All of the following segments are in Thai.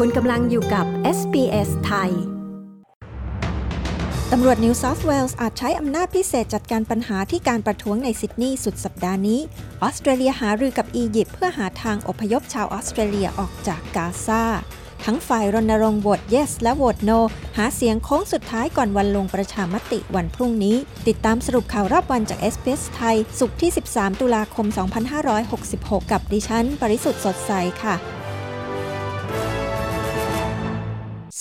คุณกำลังอยู่กับ SBS ไทย ตำรวจนิวเซาท์เวลส์อาจใช้อำนาจพิเศษจัดการปัญหาที่การประท้วงในซิดนีย์สุดสัปดาห์นี้ ออสเตรเลียหารือกับอียิปต์เพื่อหาทางอพยพชาวออสเตรเลียออกจากกาซา ทั้งฝ่ายรณรงค์โหวต yes และโหวต no หาเสียงโค้งสุดท้ายก่อนวันลงประชามติวันพรุ่งนี้ ติดตามสรุปข่าวรอบวันจาก SBS ไทย ศุกร์ที่ 13 ตุลาคม 2566 กับดิฉัน ปริสุทธ์สดใสค่ะ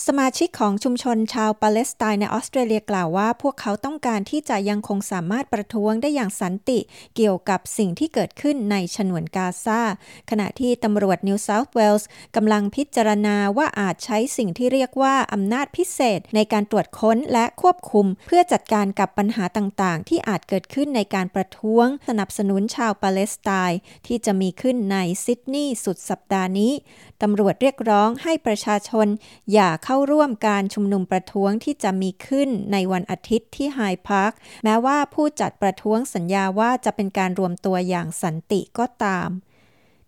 สมาชิกของชุมชนชาวปาเลสไตน์ในออสเตรเลียกล่าวว่า พวกเขาต้องการที่จะยังคงสามารถประท้วงได้อย่างสันติ เกี่ยวกับสิ่งที่เกิดขึ้นในฉนวนกาซาขณะที่ตำรวจนิวเซาท์เวลส์กำลังพิจารณาว่าอาจใช้สิ่งที่เรียกว่าอำนาจพิเศษในการตรวจค้นและควบคุม เพื่อจัดการกับปัญหาต่างๆ ที่อาจเกิดขึ้นในการประท้วง สนับสนุนชาวปาเลสไตน์ที่จะมีขึ้นในซิดนีย์สุดสัปดาห์นี้ตำรวจเรียกร้องให้ประชาชนอย่าเข้าร่วมการชุมนุมประท้วงที่จะมีขึ้นในวันอาทิตย์ที่ไฮด์พาร์คแม้ว่าผู้จัดประท้วงสัญญาว่าจะเป็นการรวมตัวอย่างสันติก็ตาม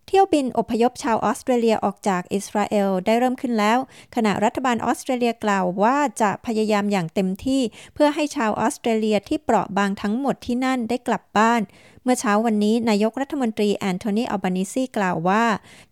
เที่ยวบินอพยพชาวออสเตรเลียออกจากอิสราเอลได้เริ่มขึ้นแล้ว ขณะรัฐบาลออสเตรเลียกล่าวว่าจะพยายามอย่างเต็มที่ เพื่อให้ชาวออสเตรเลียที่เปราะบางทั้งหมดที่นั่นได้กลับบ้าน เมื่อเช้าวันนี้นายกรัฐมนตรีแอนโทนีอัลบานิซีกล่าวว่า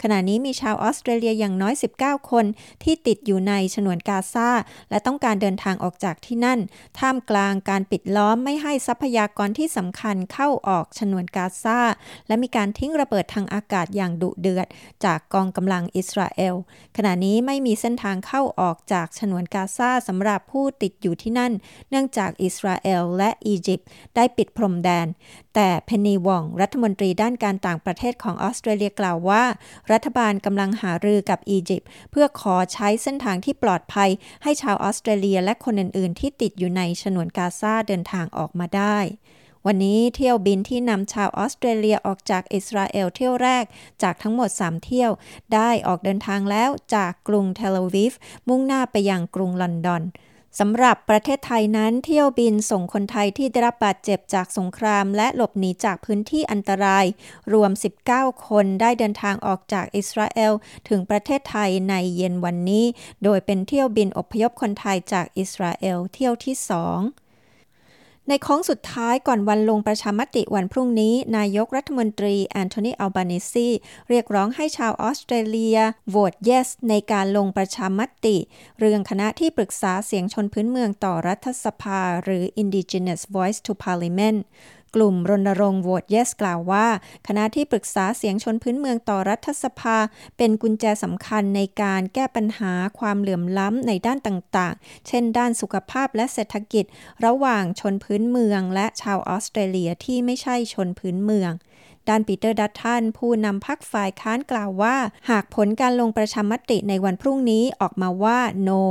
ขณะนี้มีชาวออสเตรเลียอย่างน้อย 19 คนที่ติดอยู่ในฉนวนกาซาและต้องการเดินทางออกจากที่นั่น ท่ามกลางการปิดล้อมไม่ให้ทรัพยากรที่สำคัญเข้าออกฉนวนกาซาและมีการทิ้งระเบิดทางอากาศอย่างางดุเดือดจากกองกำลังอิสราเอล ขณะนี้ไม่มีเส้นทางเข้าออกจากฉนวนกาซาสำหรับผู้ติดอยู่ที่นั่น เนื่องจากอิสราเอลและอียิปต์ได้ปิดพรมแดน แต่เพนนีวอง รัฐมนตรีด้านการต่างประเทศของออสเตรเลียกล่าวว่า รัฐบาลกำลังหารือกับอียิปต์เพื่อขอใช้เส้นทางที่ปลอดภัย ให้ชาวออสเตรเลียและคนอื่น ๆ ที่ติดอยู่ในฉนวนกาซาเดินทางออกมาได้ วันนี้เที่ยวบินที่นำชาวออสเตรเลียออกจากอิสราเอลเที่ยวแรกจากทั้งหมด 3 เที่ยว ได้ออกเดินทางแล้วจากกรุงเทลอาวีฟมุ่งหน้าไปยังกรุงลอนดอนสำหรับประเทศไทยนั้นเที่ยวบินส่งคนไทยที่ได้รับบาดเจ็บจากสงคราม และหลบหนีจากพื้นที่อันตราย รวม 19 คนได้เดินทางออกจากอิสราเอลถึงประเทศไทยในเย็นวันนี้ โดยเป็นเที่ยวบินอพยพคนไทยจากอิสราเอลเที่ยวที่สอง ในโค้งสุดท้ายก่อนวันลงประชามติวันพรุ่งนี้ นายกรัฐมนตรีแอนโทนีอัลบานิซีเรียกร้องให้ชาวออสเตรเลียโหวต yes ในการลงประชามติ เรื่องคณะที่ปรึกษาเสียงชนพื้นเมืองต่อรัฐสภา หรือ Indigenous Voice to Parliament กลุ่มรณรงค์โหวต yes กล่าวว่าคณะที่ปรึกษาเสียงชนพื้นเมืองต่อรัฐสภา เป็นกุญแจสำคัญในการแก้ปัญหาความเหลื่อมล้ำในด้านต่างๆ เช่น ด้านสุขภาพและเศรษฐกิจ ระหว่างชนพื้นเมืองและชาวออสเตรเลียที่ไม่ใช่ชนพื้นเมือง ด้านปีเตอร์ดัตทันผู้นำพักฝ่ายค้านกล่าวว่า หากผลการลงประชามติในวันพรุ่งนี้ออกมาว่า no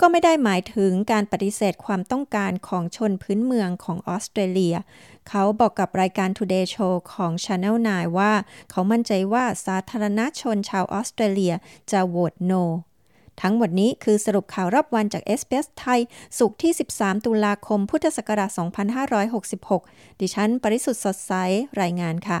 ก็ไม่ได้หมายถึงการปฏิเสธความต้องการของชนพื้นเมืองของออสเตรเลีย เขาบอกกับรายการ Today Show ของ Channel 9 ว่า เขามั่นใจว่าสาธารณชนชาวออสเตรเลียจะโหวต no ทั้งหมดนี้คือสรุปข่าวรอบวันจากเอสเปสไทย สุขที่ 13 ตุลาคม พุทธศักราช 2566 ดิฉัน ปริสุทธ์สดใส รายงานค่ะ